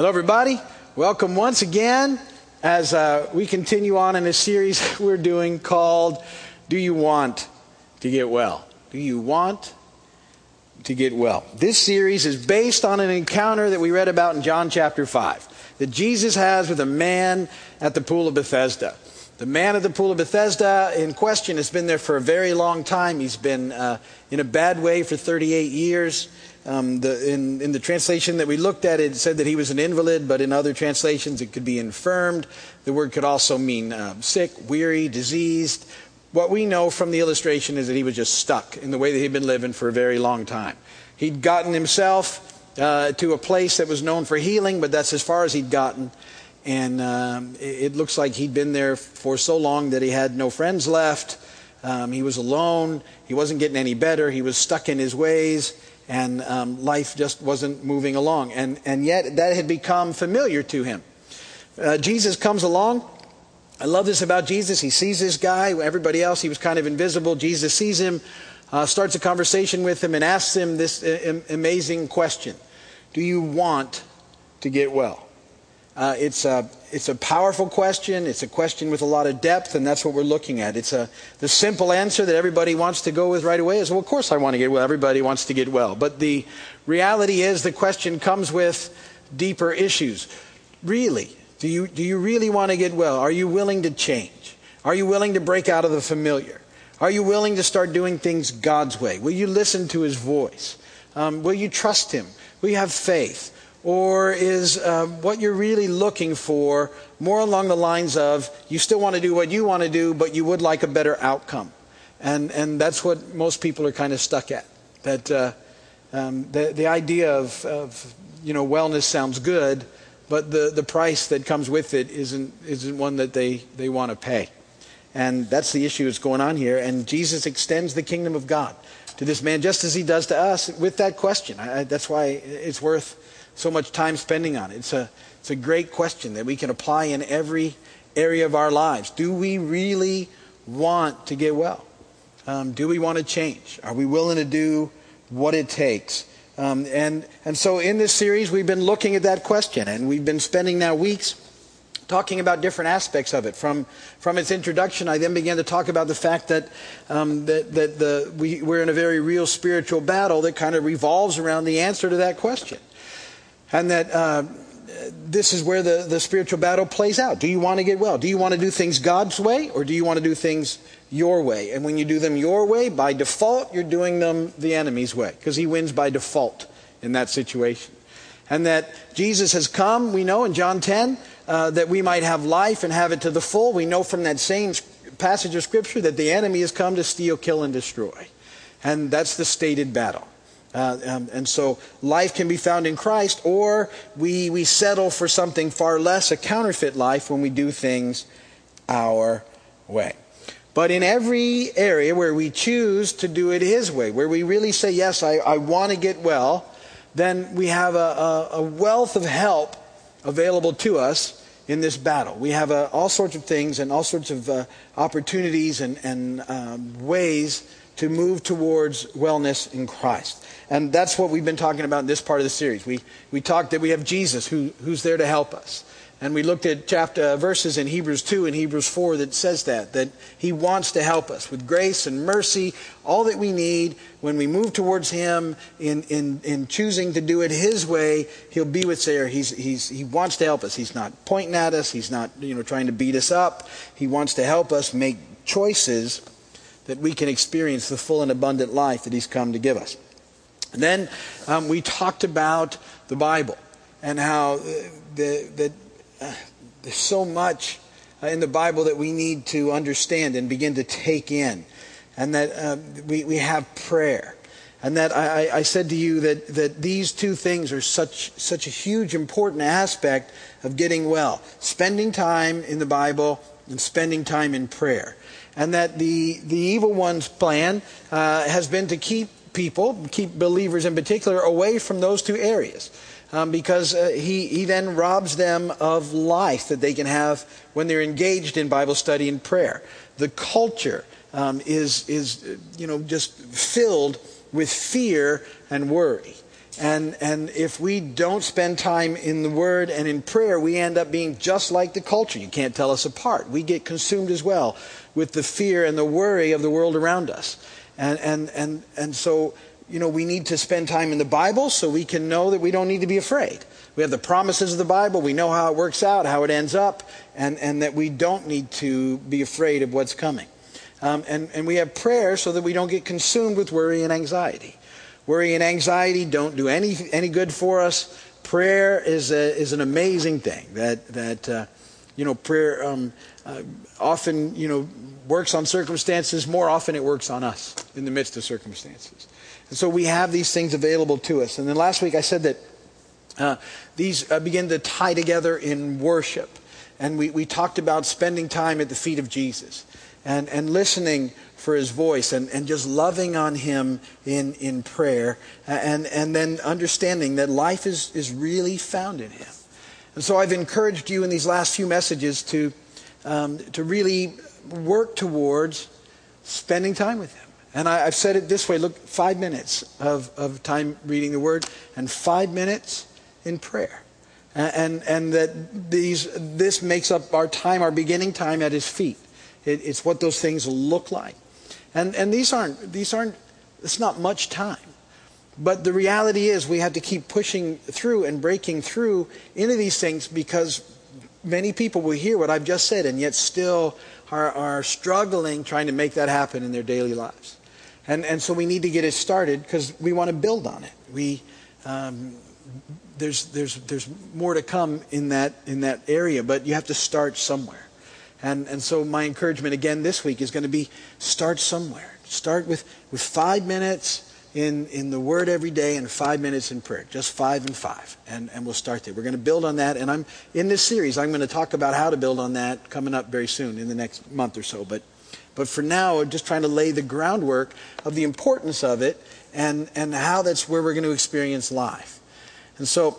Hello, everybody. Welcome once again as uh, we continue on in a series we're doing called Do You Want to Get Well? Do You Want to Get Well? This series is based on an encounter that we read about in John chapter 5 that Jesus has with a man at the Pool of Bethesda. The man at the Pool of Bethesda in question has been there for a very long time. He's been uh, in a bad way for 38 years. Um, the, in, in, the translation that we looked at, it said that he was an invalid, but in other translations, it could be infirmed. The word could also mean uh, sick, weary, diseased. What we know from the illustration is that he was just stuck in the way that he'd been living for a very long time. He'd gotten himself uh, to a place that was known for healing, but that's as far as he'd gotten. And um, it, it, looks like he'd been there for so long that he had no friends left. Um, he was alone. He wasn't getting any better. He was stuck in his ways and um, life just wasn't moving along. And, and yet that had become familiar to him. Uh, Jesus comes along. I love this about Jesus. He sees this guy. Everybody else, he was kind of invisible. Jesus sees him, uh, starts a conversation with him, and asks him this uh, amazing question Do you want to get well? Uh, it's, a, it's a powerful question. It's a question with a lot of depth, and that's what we're looking at. It's a, the simple answer that everybody wants to go with right away is, well, of course I want to get well. Everybody wants to get well. But the reality is the question comes with deeper issues. Really? Do you, do you really want to get well? Are you willing to change? Are you willing to break out of the familiar? Are you willing to start doing things God's way? Will you listen to His voice? Um, will you trust Him? Will you have faith? Or is uh, what you're really looking for more along the lines of you still want to do what you want to do, but you would like a better outcome? And, and that's what most people are kind of stuck at. That uh, um, the, the idea of, of you know, wellness sounds good, but the, the price that comes with it isn't, isn't one that they, they want to pay. And that's the issue that's going on here. And Jesus extends the kingdom of God to this man just as he does to us with that question. I, that's why it's worth so much time spending on it? It's a, it's a great question that we can apply in every area of our lives. Do we really want to get well? Um, do we want to change? Are we willing to do what it takes? Um, and, and so in this series, we've been looking at that question, and we've been spending now weeks talking about different aspects of it. From, from its introduction, I then began to talk about the fact that, um, that, that the, we, we're in a very real spiritual battle that kind of revolves around the answer to that question and that uh, this is where the, the spiritual battle plays out. Do you want to get well? Do you want to do things God's way, or do you want to do things your way? And when you do them your way, by default, you're doing them the enemy's way, because he wins by default in that situation. And that Jesus has come, we know in John 10, uh, that we might have life and have it to the full. We know from that same passage of Scripture that the enemy has come to steal, kill, and destroy. And that's the stated battle. Uh, um, and so life can be found in Christ, or we, we settle for something far less, a counterfeit life, when we do things our way. But in every area where we choose to do it His way, where we really say, Yes, I, I want to get well, then we have a, a, a, wealth of help available to us in this battle. We have uh, all sorts of things and all sorts of uh, opportunities and, and um, ways to move towards wellness in Christ. And that's what we've been talking about in this part of the series. We, we talked that we have Jesus who, who's there to help us. And we looked at chapter uh, verses in Hebrews 2 and Hebrews 4 that says that, that he wants to help us with grace and mercy, all that we need. When we move towards him in, in, in choosing to do it his way, he'll be with there. He's, he's, he wants to help us. He's not pointing at us. He's not you know, trying to beat us up. He wants to help us make choices that we can experience the full and abundant life that he's come to give us. And then um, we talked about the Bible and how uh, the, the, uh, there's so much uh, in the Bible that we need to understand and begin to take in. And that uh, we, we have prayer. And that I, I, said to you that, that these two things are such, such a huge, important aspect of getting well. Spending time in the Bible and spending time in prayer. And that the, the evil one's plan uh, has been to keep people, keep believers in particular, away from those two areas. Um, because uh, he, he then robs them of life that they can have when they're engaged in Bible study and prayer. The culture um, is, is, you know, just filled with fear and worry. And, and if we don't spend time in the Word and in prayer, we end up being just like the culture. You can't tell us apart. We get consumed as well with the fear and the worry of the world around us. And, and, and, and so, you know, we need to spend time in the Bible so we can know that we don't need to be afraid. We have the promises of the Bible. We know how it works out, how it ends up, and, and that we don't need to be afraid of what's coming. Um, and, and we have prayer so that we don't get consumed with worry and anxiety. Worry and anxiety don't do any, any good for us. Prayer is, a, is an amazing thing that, that uh, you know, prayer um, uh, often, you know, works on circumstances. More often it works on us in the midst of circumstances. And so we have these things available to us. And then last week I said that uh, these uh, begin to tie together in worship. And we, we talked about spending time at the feet of Jesus and, and listening for his voice and, and just loving on him in, in prayer and, and then understanding that life is, is really found in him. And so I've encouraged you in these last few messages to, um, to really work towards spending time with him. And I, have said it this way look, five minutes of, of time reading the word and five minutes in prayer. And, and, and that these, this makes up our time, our beginning time at his feet. It, it's what those things look like. And, and these aren't, these aren't, it's not much time. But the reality is we have to keep pushing through and breaking through into these things because many people will hear what I've just said and yet still are, are struggling trying to make that happen in their daily lives. And, and so we need to get it started because we want to build on it. We, um, there's, there's, there's more to come in that, in that area, but you have to start somewhere. And, and so my encouragement again this week is going to be start somewhere. Start with, with five minutes in, in the Word every day and five minutes in prayer. Just five and five. And, and we'll start there. We're going to build on that. And I'm in this series, I'm going to talk about how to build on that coming up very soon in the next month or so. But, but for now, just trying to lay the groundwork of the importance of it and, and how that's where we're going to experience life. And so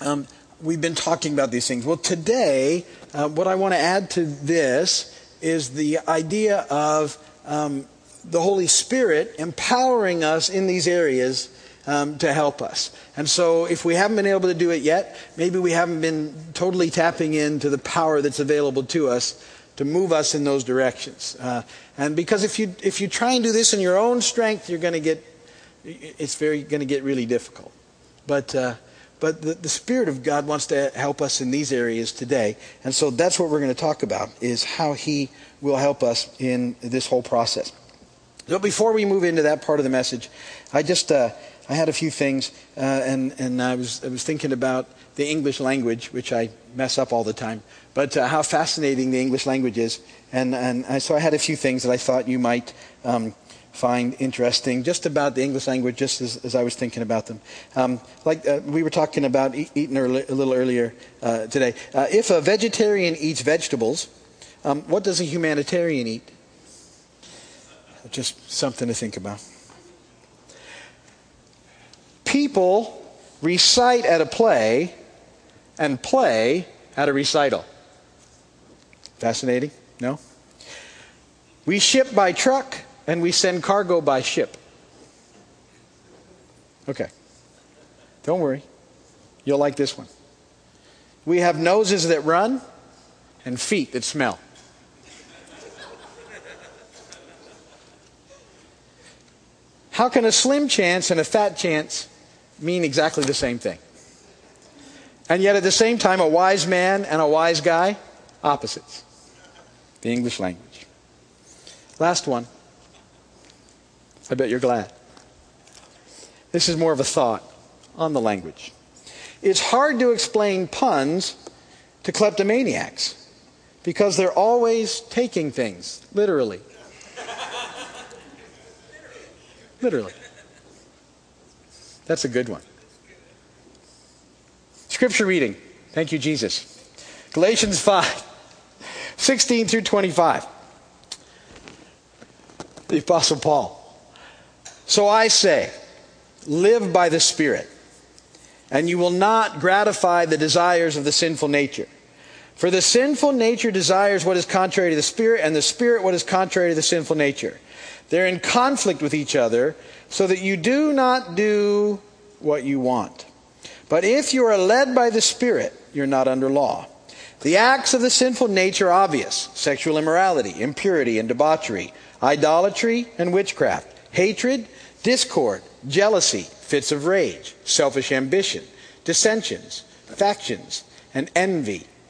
um, we've been talking about these things. Well, today, uh, what I want to add to this is the idea of um, the Holy Spirit empowering us in these areas um, to help us. And so, if we haven't been able to do it yet, maybe we haven't been totally tapping into the power that's available to us to move us in those directions. Uh, and because if you if you try and do this in your own strength, you're going to get it's very going to get really difficult. But uh, but the, the Spirit of God wants to help us in these areas today. And so that's what we're going to talk about, is how He will help us in this whole process. So before we move into that part of the message, I just uh, I had a few things, uh, and and I was I was thinking about the English language, which I mess up all the time, but uh, how fascinating the English language is, and and I, so I had a few things that I thought you might um, find interesting just about the English language, just as, as I was thinking about them. Um, like uh, we were talking about e- eating early, a little earlier uh, today. Uh, if a vegetarian eats vegetables, um, what does a humanitarian eat? Just something to think about. People recite at a play and play at a recital. Fascinating? No? We ship by truck and we send cargo by ship. Okay. Don't worry. You'll like this one. We have noses that run and feet that smell. How can a slim chance and a fat chance mean exactly the same thing? And yet, at the same time, a wise man and a wise guy, opposites. The English language. Last one. I bet you're glad. This is more of a thought on the language. It's hard to explain puns to kleptomaniacs because they're always taking things literally. Literally. That's a good one. Scripture reading. Thank you, Jesus. Galatians 5, 16 through 25. The Apostle Paul. So I say, live by the Spirit, and you will not gratify the desires of the sinful nature. For the sinful nature desires what is contrary to the Spirit, and the Spirit what is contrary to the sinful nature. They're in conflict with each other, so that you do not do what you want. But if you are led by the Spirit, you're not under law. The acts of the sinful nature are obvious sexual immorality, impurity and debauchery, idolatry and witchcraft, hatred, discord, jealousy, fits of rage, selfish ambition, dissensions, factions, and envy,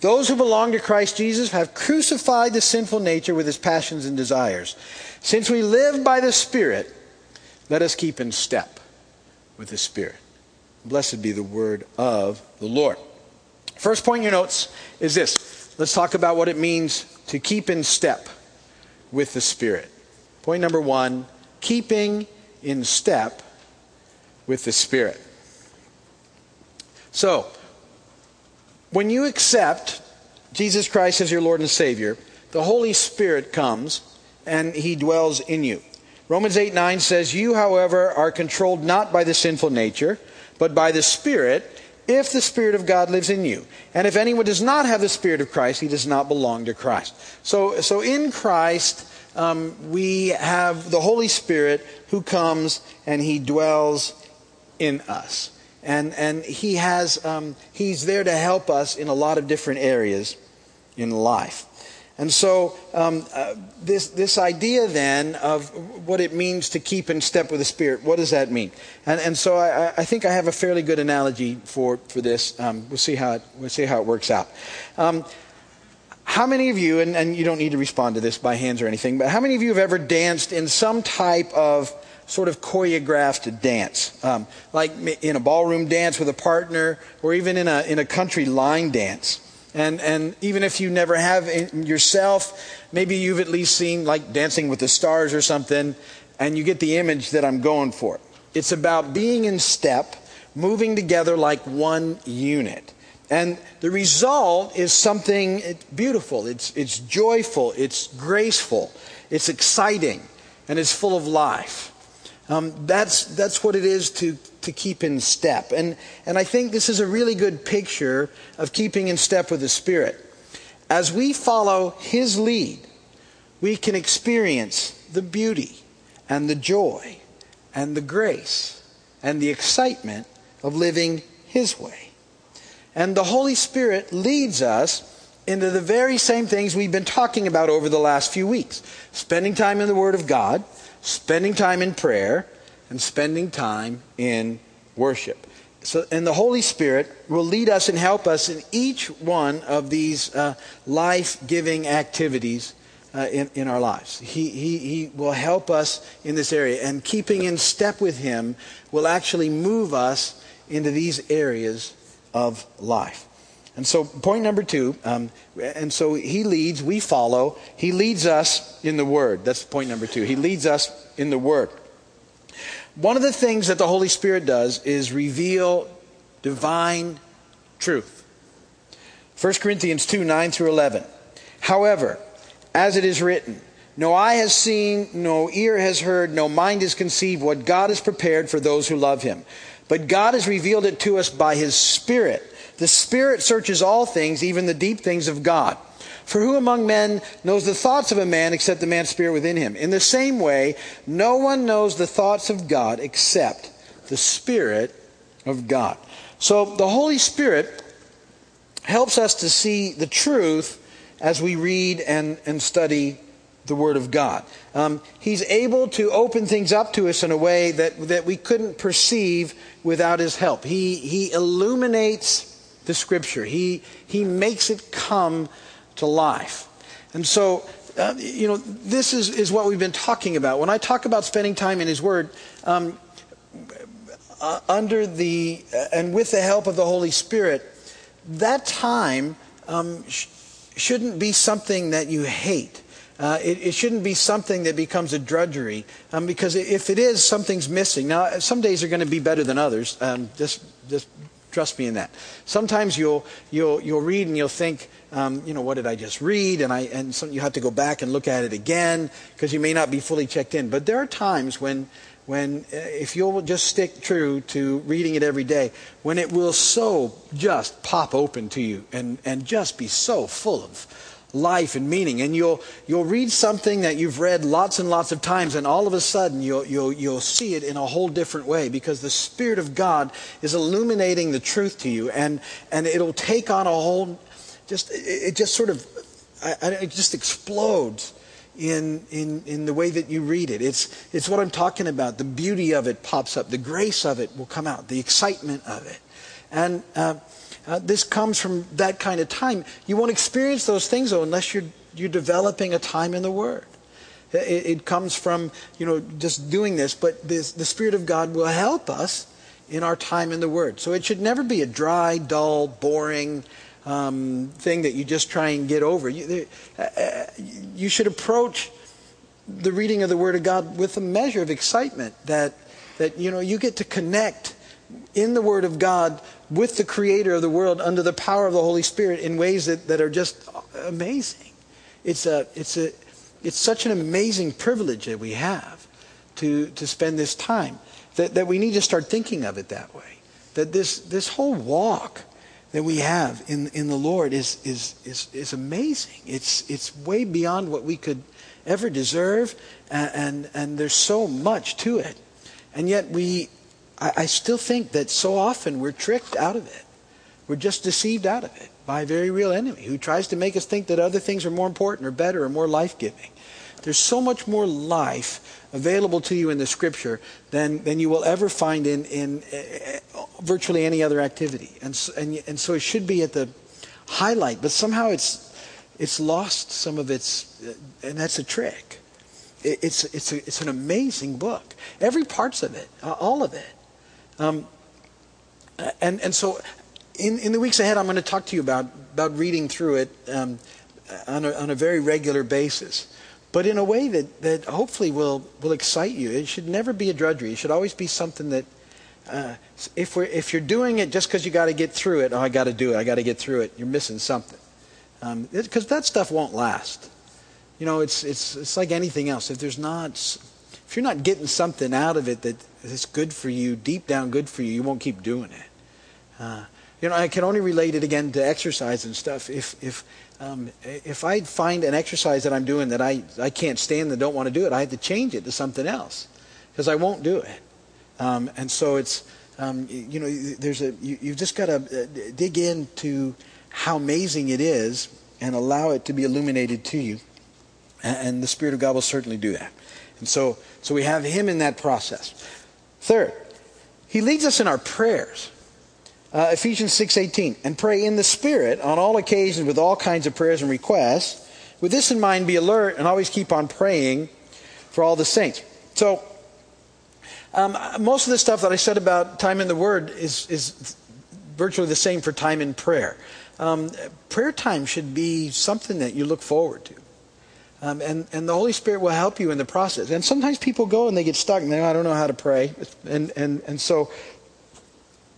Those who belong to Christ Jesus have crucified the sinful nature with its passions and desires. Since we live by the Spirit, let us keep in step with the Spirit. Blessed be the word of the Lord. First point in your notes is this. Let's talk about what it means to keep in step with the Spirit. Point number one keeping in step with the Spirit. So, when you accept Jesus Christ as your Lord and Savior, the Holy Spirit comes and He dwells in you. Romans 8 9 says, You, however, are controlled not by the sinful nature, but by the Spirit, if the Spirit of God lives in you. And if anyone does not have the Spirit of Christ, he does not belong to Christ. So, so in Christ, um, we have the Holy Spirit who comes and he dwells in us. And, and he has, um, he's there to help us in a lot of different areas in life. And so, um, uh, this, this idea then of what it means to keep in step with the Spirit, what does that mean? And, and so, I, I think I have a fairly good analogy for, for this. Um, we'll, see how it, we'll see how it works out. Um, how many of you, and, and you don't need to respond to this by hands or anything, but how many of you have ever danced in some type of sort of choreographed dance, um, like in a ballroom dance with a partner, or even in a in a country line dance. And and even if you never have in yourself, maybe you've at least seen like Dancing with the Stars or something, and you get the image that I'm going for. It's about being in step, moving together like one unit. And the result is something beautiful. It's, it's joyful. It's graceful. It's exciting. And it's full of life. Um, that's, that's what it is to, to keep in step. And, and I think this is a really good picture of keeping in step with the Spirit. As we follow His lead, we can experience the beauty and the joy and the grace and the excitement of living His way. And the Holy Spirit leads us into the very same things we've been talking about over the last few weeks spending time in the Word of God spending time in prayer, and spending time in worship. So, and the Holy Spirit will lead us and help us in each one of these uh, life giving activities uh, in, in our lives. He, he, he will help us in this area, and keeping in step with Him will actually move us into these areas of life. And so, point number two, um, and so he leads, we follow. He leads us in the Word. That's point number two. He leads us in the Word. One of the things that the Holy Spirit does is reveal divine truth. 1 Corinthians 2 9 through 11. However, as it is written, no eye has seen, no ear has heard, no mind has conceived what God has prepared for those who love him. But God has revealed it to us by his Spirit. The Spirit searches all things, even the deep things of God. For who among men knows the thoughts of a man except the man's spirit within him? In the same way, no one knows the thoughts of God except the Spirit of God. So the Holy Spirit helps us to see the truth as we read and, and study the Word of God. Um, he's able to open things up to us in a way that, that we couldn't perceive without His help. He, he illuminates the scripture. He, he makes it come to life. And so, uh, you know, this is, is what we've been talking about. When I talk about spending time in His Word, um, uh, under the, uh, and with the help of the Holy Spirit, that time um, sh- shouldn't be something that you hate. Uh, it, it, shouldn't be something that becomes a drudgery um, because if it is, something's missing. Now, some days are going to be better than others. Um, just, just Trust me in that. Sometimes you'll, you'll, you'll read and you'll think, um, you know, what did I just read? And, I, and so you have to go back and look at it again because you may not be fully checked in. But there are times when, when uh, if you'll just stick true to reading it every day, when it will so just pop open to you and, and just be so full of life and meaning. And you'll, you'll read something that you've read lots and lots of times, and all of a sudden you'll, you'll, you'll see it in a whole different way because the Spirit of God is illuminating the truth to you, and, and it'll take on a whole, just, it just sort of, it just explodes. In, in, in the way that you read it. It's, it's what I'm talking about. The beauty of it pops up. The grace of it will come out. The excitement of it. And uh, uh, this comes from that kind of time. You won't experience those things, though, unless you're, you're developing a time in the Word. It, it comes from, you know, just doing this, but this, the Spirit of God will help us in our time in the Word. So it should never be a dry, dull, boring um, thing that you just try and get over. You, uh, uh, you should approach the reading of the Word of God with a measure of excitement that, that you know, you get to connect in the Word of God with the Creator of the world under the power of the Holy Spirit in ways that, that are just amazing. It's, a, it's, a, it's such an amazing privilege that we have to, to spend this time that, that we need to start thinking of it that way. That this, this whole walk that we have in, in the Lord is, is, is, is amazing. It's, it's way beyond what we could ever deserve, and, and, and there's so much to it. And yet we I, I still think that so often we're tricked out of it. We're just deceived out of it by a very real enemy who tries to make us think that other things are more important or better or more life giving. There's so much more life available to you in the scripture than, than you will ever find in, in uh, virtually any other activity. And so, and, and so it should be at the highlight, but somehow it's, it's lost some of its, uh, and that's a trick. It, it's, it's, a, it's an amazing book. Every parts of it, uh, all of it. Um, and, and so in, in the weeks ahead, I'm going to talk to you about, about reading through it um, on, a, on a very regular basis, but in a way that, that hopefully will, will excite you. It should never be a drudgery. It should always be something that, uh, if, we're, if you're doing it just because you got to get through it, oh, I got to do it, I got to get through it, you're missing something. Because um, that stuff won't last. You know, it's, it's, it's like anything else. If there's not if you're not getting something out of it that is good for you, deep down good for you, you won't keep doing it. Uh, you know, I can only relate it again to exercise and stuff. If if um, if I find an exercise that I'm doing that I, I can't stand and don't want to do it, I have to change it to something else because I won't do it. Um, and so it's um, you know there's a you, you've just got to uh, dig into how amazing it is and allow it to be illuminated to you, and, and the Spirit of God will certainly do that. And so, so we have him in that process. Third, he leads us in our prayers. Uh, Ephesians 6:18, and pray in the Spirit on all occasions with all kinds of prayers and requests. With this in mind, be alert and always keep on praying for all the saints. So, um, most of the stuff that I said about time in the Word is, is virtually the same for time in prayer. Um, prayer time should be something that you look forward to. Um, and, and the Holy Spirit will help you in the process. And sometimes people go and they get stuck and they, I don't know how to pray. And, and, and so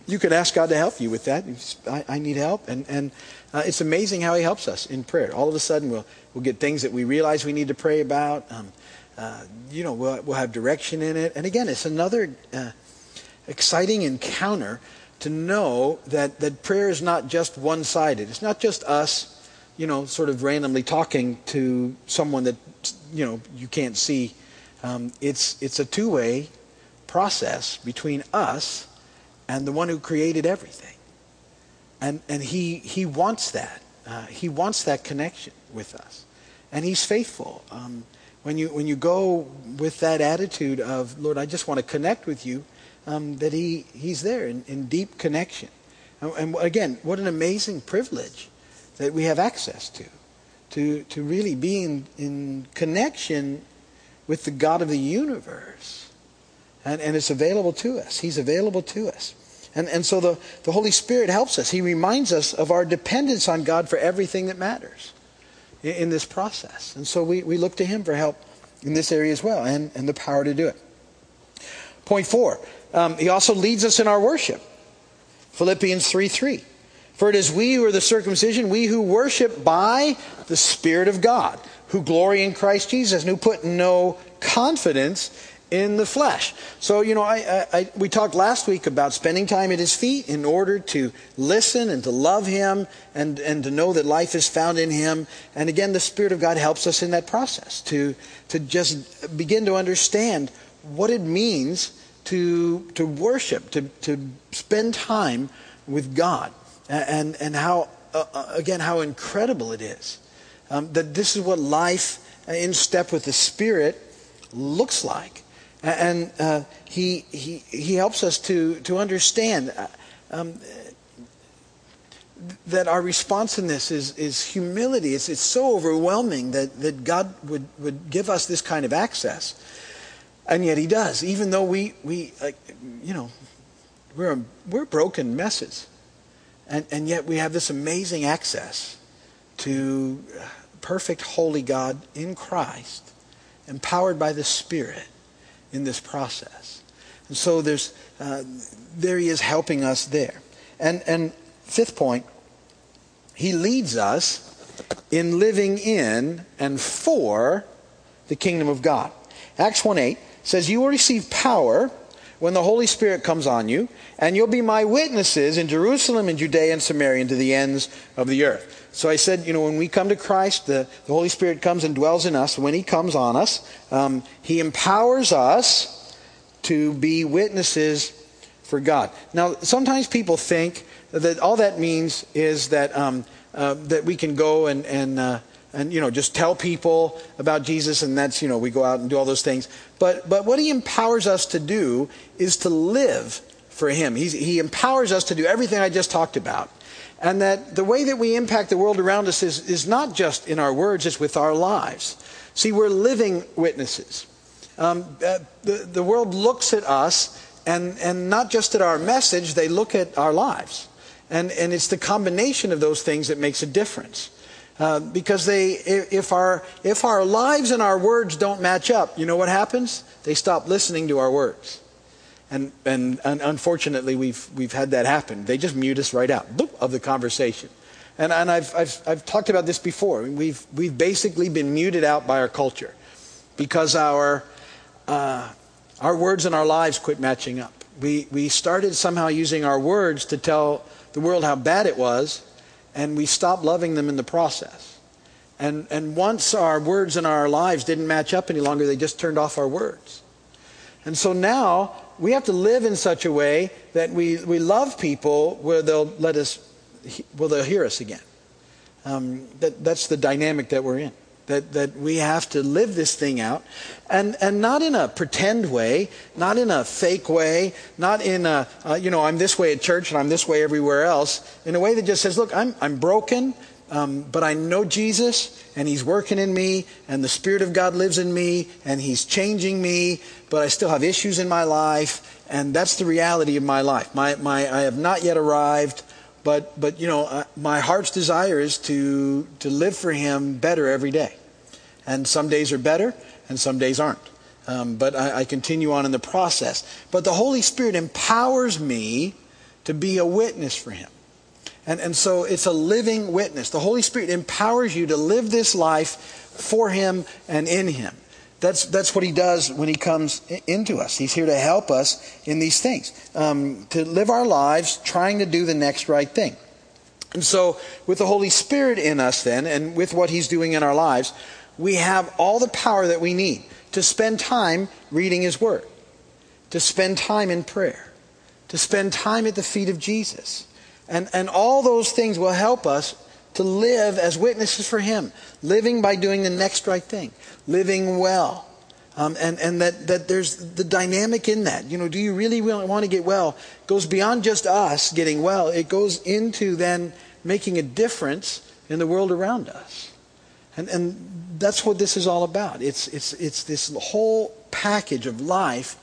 you could ask God to help you with that. I, I need help. And, and uh, it's amazing how He helps us in prayer. All of a sudden, we'll, we'll get things that we realize we need to pray about. Um, uh, you know, we'll, we'll have direction in it. And again, it's another uh, exciting encounter to know that, that prayer is not just one sided. It's not just us you know, sort of randomly talking to someone that, you know, you can't see. Um, it's, it's a two way process between us and the one who created everything. And, and he, he wants that. Uh, he wants that connection with us. And he's faithful. Um, when, you, when you go with that attitude of, Lord, I just want to connect with you, um, that he, he's there in, in deep connection. And, and again, what an amazing privilege that we have access to, to, to really be in, in connection with the God of the universe. And, and it's available to us. He's available to us. And, and so the, the Holy Spirit helps us. He reminds us of our dependence on God for everything that matters in, in this process. And so we, we look to Him for help in this area as well and, and the power to do it. Point four, um, He also leads us in our worship. Philippians 3 3. For it is we who are the circumcision, we who worship by the Spirit of God, who glory in Christ Jesus, and who put no confidence in the flesh. So, you know, I, I, we talked last week about spending time at his feet in order to listen and to love him and, and to know that life is found in him. And again, the Spirit of God helps us in that process to, to just begin to understand what it means to, to worship, to, to spend time with God and, and how, uh, uh, again, how incredible it is. Um, that this is what life in step with the Spirit looks like. And uh, he, he, he helps us to, to understand uh, um, that our responsiveness is, is humility. It's, it's so overwhelming that, that God would, would give us this kind of access. And yet he does, even though we, we uh, you know, we're, we're broken messes. And, and yet we have this amazing access to perfect holy God in Christ, empowered by the Spirit in this process. And so there's, uh, there he is helping us there. And, and fifth point, he leads us in living in and for the kingdom of God. Acts 1 8 says, You will receive power when the Holy Spirit comes on you, and you'll be my witnesses in Jerusalem and Judea and Samaria and to the ends of the earth. So I said, you know, when we come to Christ, the, the Holy Spirit comes and dwells in us. When He comes on us, um, He empowers us to be witnesses for God. Now, sometimes people think that all that means is that um, uh, that we can go and and uh, and you know just tell people about Jesus and that's you know we go out and do all those things but but what he empowers us to do is to live for him. He's, he empowers us to do everything I just talked about. And that the way that we impact the world around us is, is not just in our words it's with our lives. See we're living witnesses. Um, uh, the, the world looks at us and and not just at our message they look at our lives. And and it's the combination of those things that makes a difference uh, because they, if our, if our lives and our words don't match up, you know what happens? They stop listening to our words. And, and, and unfortunately, we've, we've had that happen. They just mute us right out boop, of the conversation. And, and I've, I've, I've talked about this before. We've, we've basically been muted out by our culture because our, uh, our words and our lives quit matching up. We, we started somehow using our words to tell the world how bad it was, and we stopped loving them in the process. And, and once our words and our lives didn't match up any longer, they just turned off our words. And so now we have to live in such a way that we, we love people where they'll let us, well, they'll hear us again. Um, that, that's the dynamic that we're in. That, that we have to live this thing out. And, and not in a pretend way, not in a fake way, not in a, uh, you know, I'm this way at church and I'm this way everywhere else. In a way that just says, look, I'm, I'm broken, um, but I know Jesus and He's working in me and the Spirit of God lives in me and He's changing me, but I still have issues in my life. And that's the reality of my life. My, my, I have not yet arrived. But, but you know, uh, my heart's desire is to, to live for Him better every day. And some days are better, and some days aren't. Um, but I, I continue on in the process. But the Holy Spirit empowers me to be a witness for Him. And, and so it's a living witness. The Holy Spirit empowers you to live this life for Him and in Him. That's, that's what he does when he comes into us. He's here to help us in these things, um, to live our lives trying to do the next right thing. And so, with the Holy Spirit in us, then, and with what he's doing in our lives, we have all the power that we need to spend time reading his word, to spend time in prayer, to spend time at the feet of Jesus. And, and all those things will help us to live as witnesses for Him, living by doing the next right thing, living well. Um, and and that, that there's the dynamic in that. You know, do you really want to get well? It goes beyond just us getting well, it goes into then making a difference in the world around us. And, and that's what this is all about. It's, it's, it's this whole package of life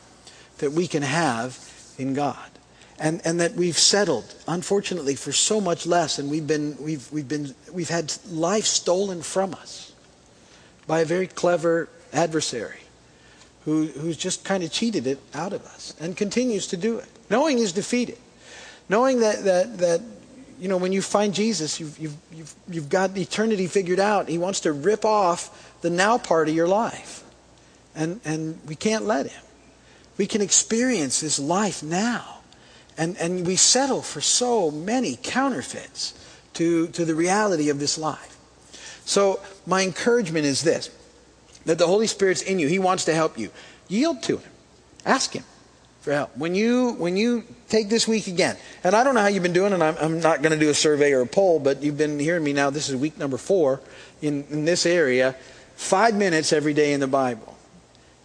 that we can have in God and, and that we've settled, unfortunately, for so much less, and we've, been, we've, we've, been, we've had life stolen from us by a very clever adversary who, who's just kind of cheated it out of us and continues to do it, knowing he's defeated. Knowing that, that, that you know, when you find Jesus, you've, you've, you've, you've got eternity figured out. He wants to rip off the now part of your life. And, and we can't let him. We can experience this life now. And, and we settle for so many counterfeits to, to the reality of this life. So, my encouragement is this that the Holy Spirit's in you. He wants to help you. Yield to Him, ask Him for help. When you, when you take this week again, and I don't know how you've been doing, and I'm, I'm not going to do a survey or a poll, but you've been hearing me now. This is week number four in, in this area. Five minutes every day in the Bible.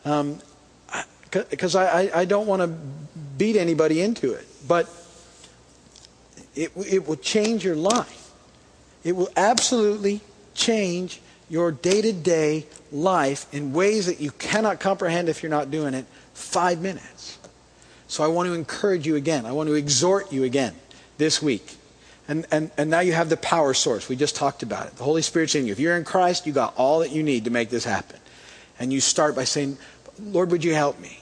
Because um, I, I, I don't want to beat anybody into it, but it, it will change your life. It will absolutely change your day to day life in ways that you cannot comprehend if you're not doing it. Five minutes. So I want to encourage you again. I want to exhort you again this week. And, and, and now you have the power source. We just talked about it. The Holy Spirit's in you. If you're in Christ, you got all that you need to make this happen. And you start by saying, Lord, would you help me?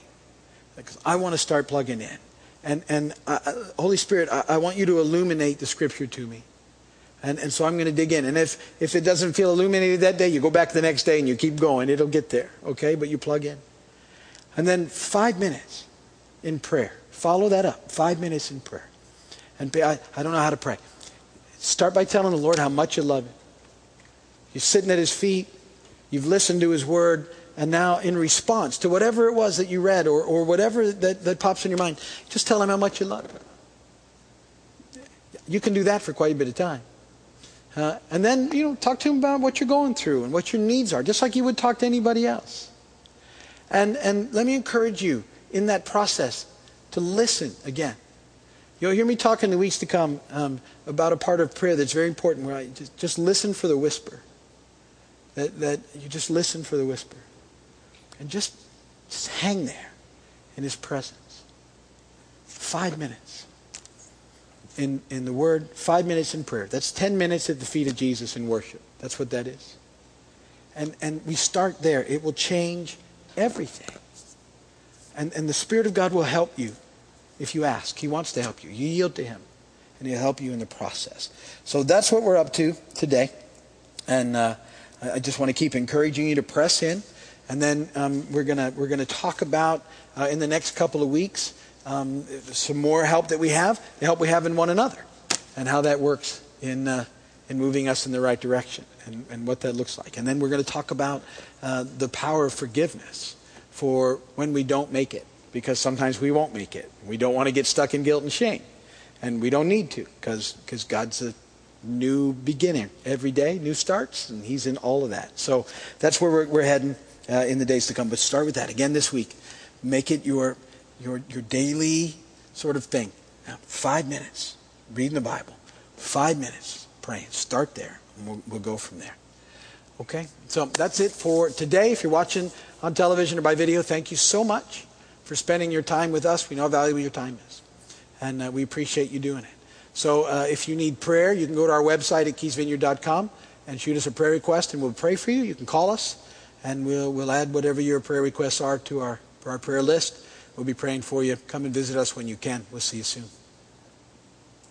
Because I want to start plugging in. And, and uh, uh Holy Spirit, I, I want you to illuminate the scripture to me. And, and so I'm going to dig in. And if, if it doesn't feel illuminated that day, you go back the next day and you keep going. It'll get there, okay? But you plug in. And then five minutes in prayer. Follow that up. Five minutes in prayer. And I, I don't know how to pray. Start by telling the Lord how much you love Him. You're sitting at His feet. You've listened to His word. And now, in response to whatever it was that you read or, or whatever that, that pops in your mind, just tell Him how much you love Him. You can do that for quite a bit of time. Uh, and then, you know, talk to him about what you're going through and what your needs are, just like you would talk to anybody else. And, and let me encourage you in that process to listen again. You'll hear me talk in the weeks to come um, about a part of prayer that's very important where I just, just listen for the whisper. That, that you just listen for the whisper. And just, just hang there in his presence. Five minutes in, in the Word, five minutes in prayer. That's 10 minutes at the feet of Jesus in worship. That's what that is. And, and we start there. It will change everything. And, and the Spirit of God will help you if you ask. He wants to help you. You yield to Him, and He'll help you in the process. So that's what we're up to today. And uh, I just want to keep encouraging you to press in. And then um, we're going we're gonna talk about uh, in the next couple of weeks um, some more help that we have, the help we have in one another, and how that works in, uh, in moving us in the right direction and, and what that looks like. And then we're going to talk about uh, the power of forgiveness for when we don't make it, because sometimes we won't make it. We don't want to get stuck in guilt and shame, and we don't need to, because God's a new beginning every day, new starts, and He's in all of that. So that's where we're, we're heading uh, in the days to come. But start with that again this week. Make it your your, your daily sort of thing. Now, five minutes reading the Bible, five minutes praying. Start there, and we'll, we'll go from there. Okay? So that's it for today. If you're watching on television or by video, thank you so much for spending your time with us. We know how valuable your time is, and uh, we appreciate you doing it. So uh, if you need prayer, you can go to our website at keysvineyard.com and shoot us a prayer request, and we'll pray for you. You can call us, and we'll, we'll add whatever your prayer requests are to our, our prayer list. We'll be praying for you. Come and visit us when you can. We'll see you soon.